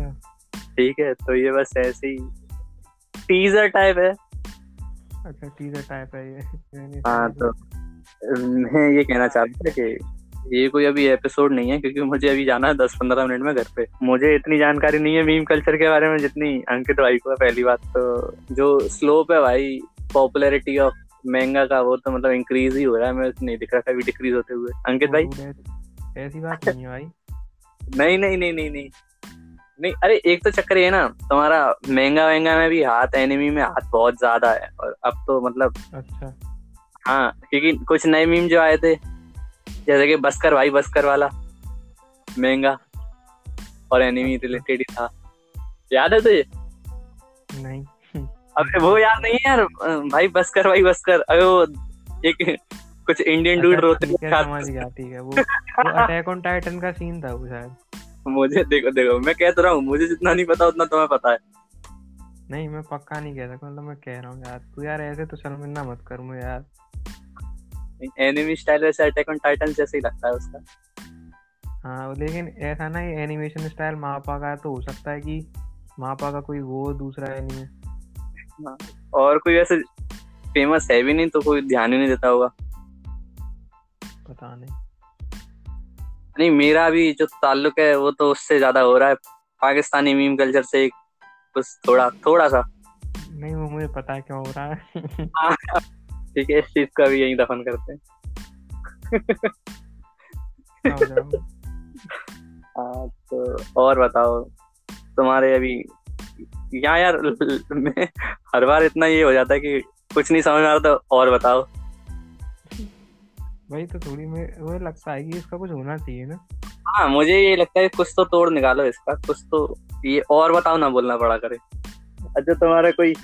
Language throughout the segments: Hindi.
अच्छा। ठीक है तो ये बस ऐसे ही टीजर टाइप है। अच्छा टीजर टाइप है ये। हाँ तो मैं ये कहना चाहता था कि ये कोई अभी एपिसोड नहीं है क्योंकि मुझे अभी जाना है दस पंद्रह मिनट में घर पे। मुझे इतनी जानकारी नहीं है मीम कल्चर के बारे में जितनी अंकित भाई को है पहली बात तो जो स्लोप है भाई पॉपुलैरिटी ऑफ़ महँगा का वो तो मतलब इंक्रीज ही हो रहा है मैं नहीं दिख रहा कभी डिक्रीज होते हुए। अंकित भाई? ऐसी बात नहीं है भाई। नहीं नहीं नहीं नहीं नहीं। नहीं अरे एक तो चक्कर ये ना तुम्हारा महँगा महँगा में भी हाथ एनिमी में हाथ बहुत ज़्यादा है और अब तो मतलब अच्छा। हाँ क्योंकि कुछ नए मीम जो आए थे जैसे कि बस्कर भाई बस्कर वाला महँगा और एनिमी रिलेटेड ही था। याद है तुझे? नहीं। अबे वो याद नहीं है यार भाई बस्कर भाई बस्कर अबे वो एक कुछ इंडियन डूड अच्छा, रोते समझ गया ठीक है वो। वो अटैक ऑन टाइटन का सीन था वो शायद। मुझे देखो देखो मैं कह तो रहा हूँ मुझे जितना नहीं पता उतना तुम्हें पता है। नहीं मैं पक्का नहीं कह सकता मतलब मैं कह रहा हूँ यार तू यार ऐसे तो शर्मिंदा मत कर मुझे यार एनिमी स्टाइल वैसे अटैक ऑन टाइटन जैसे ही लगता है उसका। हाँ लेकिन ऐसा ना ये एनिमेशन स्टाइल मापा का है तो हो सकता है कि मापा का कोई वो दूसरा एनिमे और कोई वैसे फ़ेमस है भी नहीं तो कोई ध्यान ही नहीं देता होगा। पता नहीं। नहीं मेरा भी जो ताल्लुक है वो तो उससे ज़्यादा हो रहा है। पाकिस्तानी मीम कल्चर से बस थोड़ा थोड़ा सा नहीं वो मुझे पता है क्यों हो रहा है। ठीक है इस चीज़ का भी यही दफन करते हैं। रहा हूँ। हाँ, तो और बताओ तुम्हारे अभी यहाँ यार मैं हर बार इतना ये हो जाता है कि कुछ नहीं समझ आ रहा तो और बताओ। वही तो थोड़ी मुझे मुझे लगता है कि इसका कुछ होना चाहिए ना। हाँ मुझे ये लगता है कुछ तो तोड़ निकालो इसका कुछ तो ये और बताओ ना बोलना पड़ा करे। अच्छा तुम्हारा कोई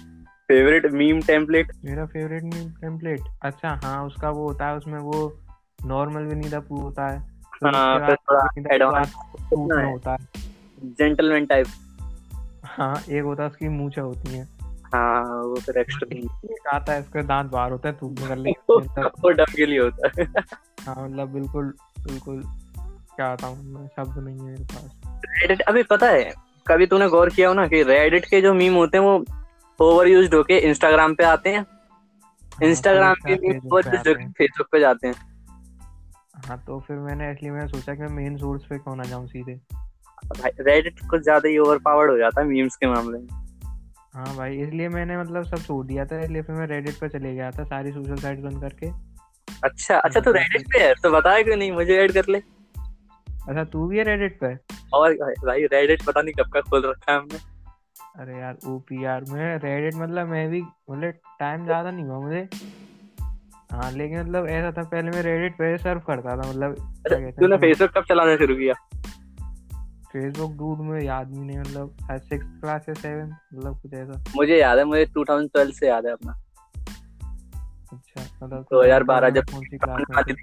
फेवरेट मीम टेम्पलेट मेरा फेवरेट मीम टेम्पलेट अच्छा हाँ उसका वो होता है उसमें वो नॉर्मल विनी द पू होता है फिर हाँ, में होता है। जेंटलमैन टाइप हाँ एक होता है उसकी मूछें होती हैं। हाँ वो फिर एक्स्ट्रा एक आता है इसके दांत बाहर होता है निकल ले वो डब के लिए होता है। हाँ मतलब बिल्कुल बिल्कुल क्या बताऊँ मैं शब्द नहीं है मेरे पास। रेडिट अभी पता है कभी तूने गौर किया हो ना कि रेडिट के जो मीम होते हैं वो ओवर यूज़ होके इंस्टाग्राम पे आते हैं? हाँ, इंस्टाग्राम फिर के मीम ओवर Facebook पे आते हैं। फेसबुक पे जाते हैं। हाँ तो फिर मैंने इसलिए मैंने सोचा कि मैं मेन सोर्स पे क्यों ना जाऊँ सीधे। भाई रेडिट कुछ ज़्यादा ही ओवर पावर्ड हो जाता है मीम्स के मामले में। हाँ भाई इसलिए मैंने मतलब सब छोड़ दिया था इसलिए फिर मैं रेडिट पर चले गया था सारी सोशल साइट बंद करके। अच्छा अच्छा तो रेडिट पे है तो बताया क्यों नहीं मुझे ऐड कर ले। अच्छा तू भी है रेडिट पे? और भाई रेडिट पता नहीं कब का खोल रखा है हमने। अरे यार ओपी यार मैं रेडिट मतलब मैं भी मतलब टाइम ज़्यादा नहीं हुआ मुझे। हाँ लेकिन मतलब ऐसा था पहले मैं रेडिट पे सर्व करता था मतलब क्या तूने फेसबुक कब चलाना शुरू किया? फेसबुक डूड में याद भी नहीं मतलब सिक्स क्लास या सेवन मतलब कुछ ऐसा। मुझे याद है मुझे 2012 से याद है अपना। अच्छा मतलब 2012 जब कौन सी क्लास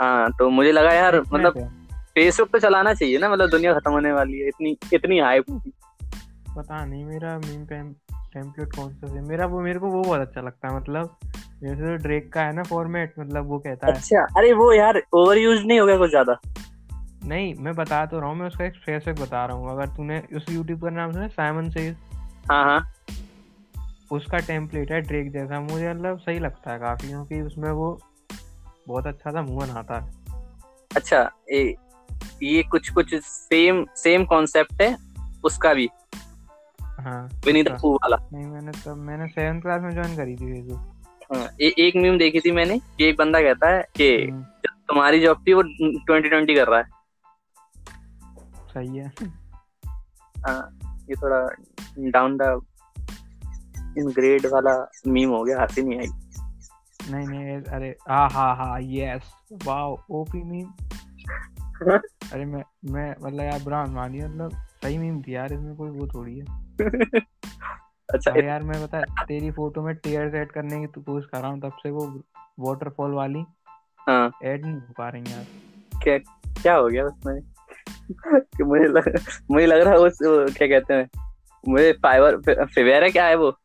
हाँ तो मुझे लगा यार मतलब फेसबुक पे चलाना चाहिए ना मतलब दुनिया खत्म होने वाली है इतनी इतनी हाइप पता नहीं मेरा मीम टेम्पलेट कौन सा है? मेरा वो मेरे को वो बहुत अच्छा लगता है मतलब जैसे तो ड्रेक का है ना फॉर्मेट मतलब वो कहता है। अच्छा अरे वो यार ओवर यूज़ नहीं हो गया कुछ ज़्यादा? नहीं मैं बता तो रहा हूँ मैं उसका एक फेसबुक बता रहा हूँ। अगर तूने उस यूट्यूब का नाम सुना साइमन से हाँ हाँ। उसका टेम्पलेट है ड्रेक जैसा। मुझे मतलब सही लगता है काफ़ी क्योंकि उसमें वो बहुत अच्छा सा मुँह बनाता है। अच्छा ये ये कुछ कुछ सेम सेम कॉन्सेप्ट है उसका भी? हाँ विनीत अच्छा। वाला। नहीं मैंने तब मैंने सेवन क्लास में ज्वाइन करी थी फेसबुक हाँ, ए, एक मीम देखी थी मैंने कि एक बंदा कहता है कि हम्म, तुम्हारी जॉब थी वो ट्वेंटी ट्वेंटी कर रहा है। सही है हाँ, ये थोड़ा डाउन द इन ग्रेड वाला मीम हो गया हँसी नहीं आई। नहीं नहीं अरे हाँ हाँ हाँ यस वाओ ओपी मीम अरे मैं मैं मतलब यार ब्राउन मानी मतलब सही मीम थी यार इसमें कोई वो थोड़ी है। अच्छा अरे यार मैं बता तेरी फ़ोटो में टीयर ऐड करने की तो कोशिश कर रहा हूँ तब से वो वाटरफॉल वाली हाँ। ऐड नहीं हो पा रही यार। क्या क्या हो गया उसमें? मुझे लग मुझे लग रहा है उस क्या कहते हैं मुझे फाइवर फिवेरा क्या है वो?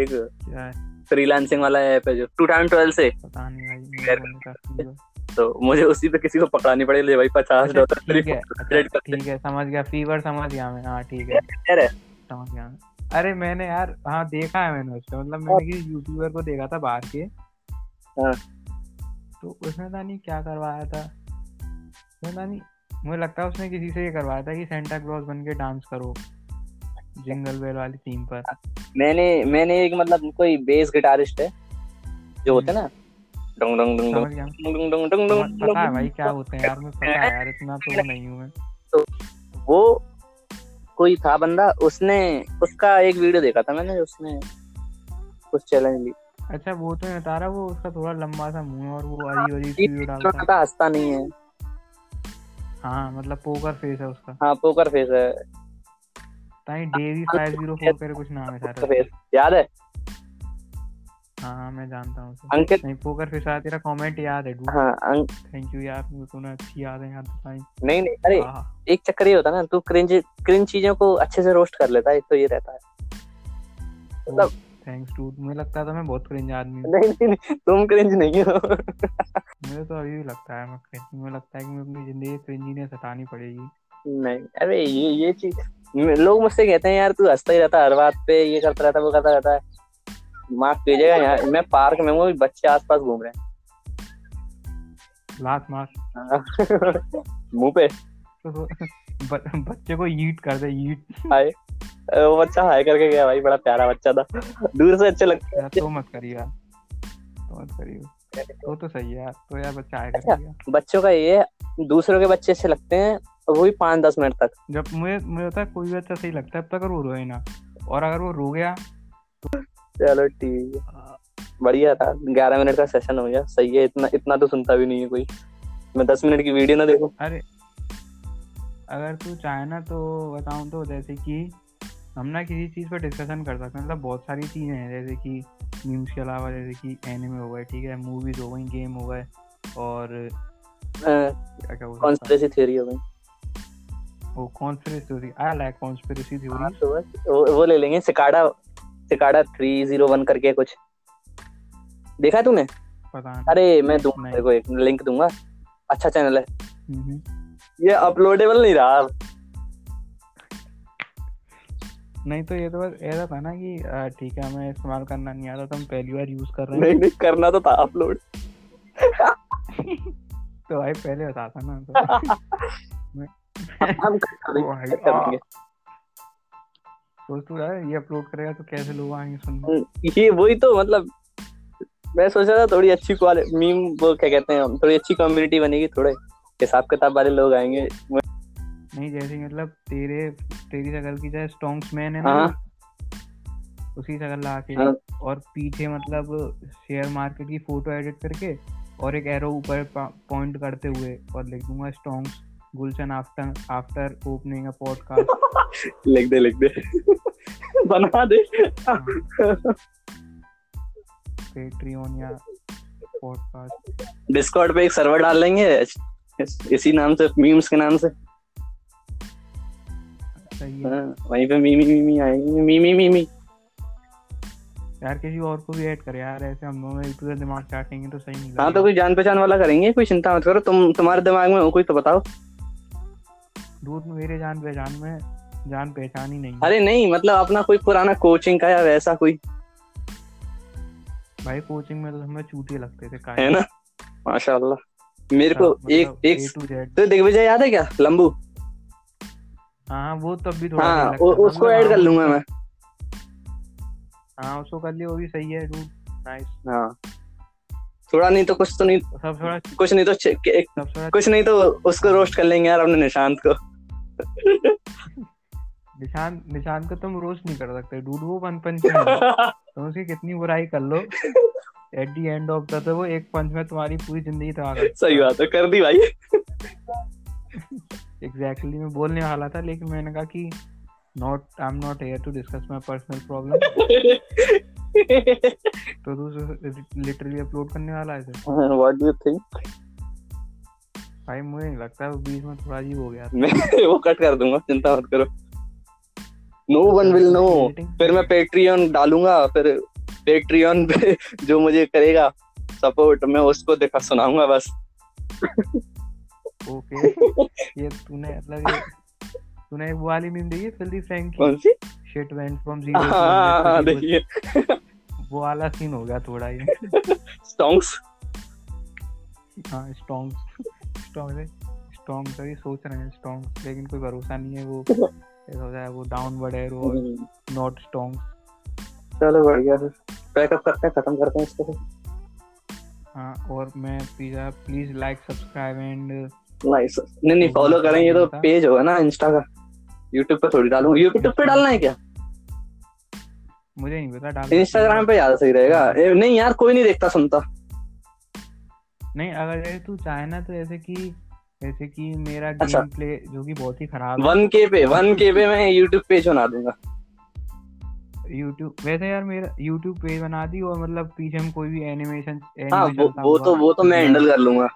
एक क्या है? फ्रीलांसिंग वाला ऐप है जो टू टाइम ट्वेल्व से। पता नहीं भाई तो मुझे उसी पे किसी को पकड़ानी पड़ेगी भाई पचास अच्छा, डॉलर ठीक है अच्छा, ठीक है समझ गया फीवर समझ गया मैं हाँ ठीक है। अरे समझ गया अरे मैंने यार हाँ देखा है मैंने उसको मतलब मैंने किसी यूट्यूबर को देखा था बाहर के। हाँ। तो उसने पता नहीं क्या करवाया था। पता नहीं मुझे लगता है उसने किसी से ये करवाया था कि सेंटा क्लॉज बन के डांस करो। जिंगल बेल वाली थीम पर। मैंने मैंने एक मतलब कोई बेस गिटारिस्ट है जो होते हैं ना डंग डंग डंग डंग डंग डंग डंग पता है भाई क्या होते हैं यार मैं पता है यार इतना तो नहीं हूँ मैं। तो वो कोई था बंदा उसने उसका एक वीडियो देखा था मैंने उसने कुछ चैलेंज ली। अच्छा वो तो नहीं बता रहा वो उसका थोड़ा लंबा सा मुँह और वो अजीब अजीब सी वीडियो डालता है। हंसता नहीं है। हाँ मतलब पोकर फेस है उसका। हाँ पोकर फेस है। ताई डेवी फाइव ज़ीरो फोर करे कुछ नाम है सारा। फेस याद है? हाँ हाँ मैं जानता हूँ अंकित नहीं पोकर फेस आया तेरा कमेंट याद है हाँ अंक थैंक यू यार मुझे तूने अच्छी याद है याद बताई नहीं नहीं अरे हाँ, हाँ। एक चक्कर ये होता है ना तू क्रिंज क्रिंज चीज़ों को अच्छे से रोस्ट कर लेता है एक तो ये रहता है। मतलब थैंक्स डूड मुझे लगता था मैं बहुत क्रिंज आदमी हूँ। नहीं नहीं नहीं, तुम क्रिंज नहीं हो। मुझे तो अभी भी लगता है मैं क्रिंज मुझे लगता है कि मैं अपनी ज़िंदगी क्रिंजीनेस हटानी पड़ेगी। नहीं अरे ये ये चीज़ लोग मुझसे कहते हैं यार तू हंसता ही रहता है हर बात पे ये करता रहता है वो करता रहता है। माफ़ कीजिएगा यार मैं पार्क में हूँ बच्चे आसपास घूम रहे लात मार हैं। मुँह पे। तो तो ब- बच्चे को ईट कर दे ईट हाय। वो बच्चा हाय करके गया भाई बड़ा प्यारा बच्चा था। दूर से अच्छे लगते यार तो मत करिए यार। तो मत करिए तो तो सही है तो यार बच्चा आएगा अच्छा। बच्चों का ये दूसरों के बच्चे अच्छे लगते हैं वो भी पाँच दस मिनट तक। जब मुझे मुझे होता है कोई भी बच्चा सही लगता है अब तक वो रोए ना। और अगर वो रो गया तो चलो ठीक है। बढ़िया था ग्यारह मिनट का सेशन हो गया। सही है इतना इतना तो सुनता भी नहीं है कोई। मैं दस मिनट की वीडियो ना देखूँ। अरे अगर तू चाहे ना तो बताऊँ तो जैसे कि हम ना किसी चीज़ पर डिस्कशन कर सकते हैं। मतलब बहुत सारी चीज़ें हैं जैसे कि मीम्स के अलावा जैसे कि एनिमे हो गए ठीक है? मूवीज़ हो गई गेम हो गए और क्या क्या कॉन्स्पिरेसी थ्योरी हो? गई। वो conspiracy theory I like conspiracy theory तो बस वो, वो ले लेंगे। Cicada cicada three zero one करके कुछ। देखा तूने? पता नहीं। अरे मैं दूँगा तेरे को एक लिंक दूँगा। अच्छा चैनल है। हम्म। ये अपलोडेबल नहीं रहा। नहीं तो ये तो बस ऐसा था ना कि ठीक है हमें इस्तेमाल करना नहीं आता तो हम पहली बार यूज़ कर रहे हैं। नहीं नहीं करना तो था अपलोड तो भाई पहले बता था ना तो। हम कर। सोच तू यार ये अपलोड करेगा तो कैसे लोग आएँगे सुनने? ये वही तो मतलब मैं सोच रहा था थोड़ी अच्छी क्वालिटी मीम वो क्या कहते हैं थोड़ी अच्छी कम्युनिटी बनेगी थोड़े। हिसाब किताब वाले लोग आएँगे। नहीं जैसे मतलब तेरे तेरी शक्ल की चाहे स्टोंग्स मैन है ना हाँ। उसी शक्ल ला के हाँ। और पीछे मतलब शेयर मार्केट की फ़ोटो एडिट करके और एक एरो ऊपर पॉइंट करते हुए और लिख दूँगा स्टोंग्स Gulshan after after opening a podcast लिख दे लिख दे। बना दे। पेट्रियन या पॉडकास्ट डिस्कॉर्ड पे एक सर्वर डाल लेंगे। इसी नाम से मीम्स के नाम से। हाँ, वहीं पे मीमी मीमी आएँगे। मीमी मीमी यार किसी और को भी ऐड कर यार ऐसे हम दोनों एक दूसरे दिमाग चाटेंगे तो सही नहीं हाँ तो कोई जान पहचान वाला करेंगे? कोई चिंता मत करो तुम तुम्हारे दिमाग में हो कोई तो बताओ। दूर मेरे जान पहचान में जान पहचान ही नहीं अरे नहीं मतलब अपना कोई पुराना कोचिंग का या वैसा कोई। भाई कोचिंग में तो हमें चूतिए लगते थे है ना? माशाल्लाह। मेरे को एक एक टू जेड तो दिग्विजय याद है क्या? लंबू। हाँ वो तब भी थोड़ा हाँ उ- उसको मतलब ऐड कर लूँगा मैं। हाँ उसको कर लिया वो भी सही है डूड नाइस हाँ। थोड़ा नहीं तो कुछ तो नहीं सब थोड़ा कुछ नहीं तो एक- सब कुछ नहीं तो उसको रोस्ट कर लेंगे यार अपने निशांत को। निशान निशान को तुम रोस्ट नहीं कर सकते डूड वो वन पंच है। तुम उसकी कितनी बुराई कर लो। At the end of the वो एक पंच में तुम्हारी पूरी ज़िंदगी तबाह कर सही बात है कर दी भाई। एग्जैक्टली मैं बोलने वाला था लेकिन मैंने कहा कि not I am not here to discuss my personal problem तो तू लिटरली अपलोड करने वाला है व्हाट डू यू थिंक भाई मुझे नहीं लगता वो बीच में थोड़ा अजीब हो गया मैं वो कट कर दूँगा चिंता मत करो। नो वन विल नो फिर मैं पेट्रियन डालूँगा फिर पेट्रियन पे जो मुझे करेगा सपोर्ट मैं उसको देखा सुनाऊँगा बस। ओके ये तूने मतलब तूने वो वाली मीम देखी फिल्दी फ्रैंक कौन सी? शिट वेंट फ्रॉम ज़ीरो हाँ देखिए। वो वाला सीन हो गया थोड़ा ये। स्टोंग्स हाँ स्टोंग्स स्टोंग्स स्टोंग्स अभी सोच रहे हैं स्टोंग्स लेकिन कोई भरोसा नहीं है वो। ऐसा हो जाए वो डाउनवर्ड है और नॉट स्टोंग्स चलो बढ़िया फिर। पैकअप करते हैं खत्म करते हैं इसको हाँ और मैं pizza please like subscribe and nice नहीं नहीं फॉलो करें ये तो पेज होगा ना इंस्टा का। यूट्यूब पे थोड़ी डालूँगा। यूट्यूब पे डालना है क्या? मुझे नहीं पता डाल इंस्टाग्राम पे ज़्यादा सही रहेगा। नहीं यार कोई नहीं देखता सुनता। नहीं अगर तू चाहे ना तो ऐसे कि जैसे कि मेरा अच्छा। गेम प्ले जो कि बहुत ही खराब है। वन के पे वन के पे मैं यूट्यूब पेज बना दूँगा। यूट्यूब वैसे यार मेरा यूट्यूब पेज बना दी और मतलब पीछे हम कोई भी एनिमेशन हाँ वो, वो तो वो तो मैं हैंडल कर लूँगा।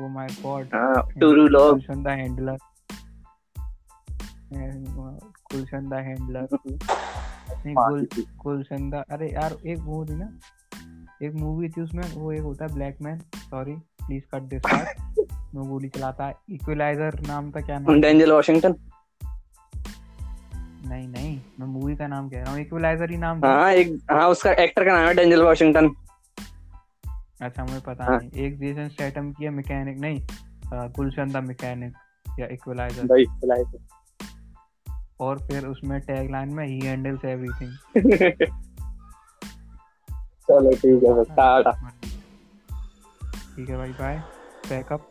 ओ माय गॉड हाँ टूरू log Gulshan the handler Gulshan the handler नहीं गुल गुलशन द अरे यार एक वो थी ना एक मूवी थी उसमें वो एक होता है black man sorry please cut this part मैं गोली चलाता है इक्वलाइजर नाम था क्या नाम डेंजल वॉशिंगटन नहीं नहीं मैं मूवी का नाम कह रहा हूँ इक्वलाइजर ही नाम हाँ एक हाँ उसका एक्टर का नाम है डेंजल वॉशिंगटन। अच्छा मुझे पता हाँ। नहीं। एक जेसन स्टेटम की है मैकेनिक नहीं गुलशन द मैकेनिक या इक्वलाइजर भाई और फिर उसमें टैगलाइन में ही हैंडल्स एवरीथिंग चलो ठीक है फिर टाटा। ठीक है भाई बाय बैकअप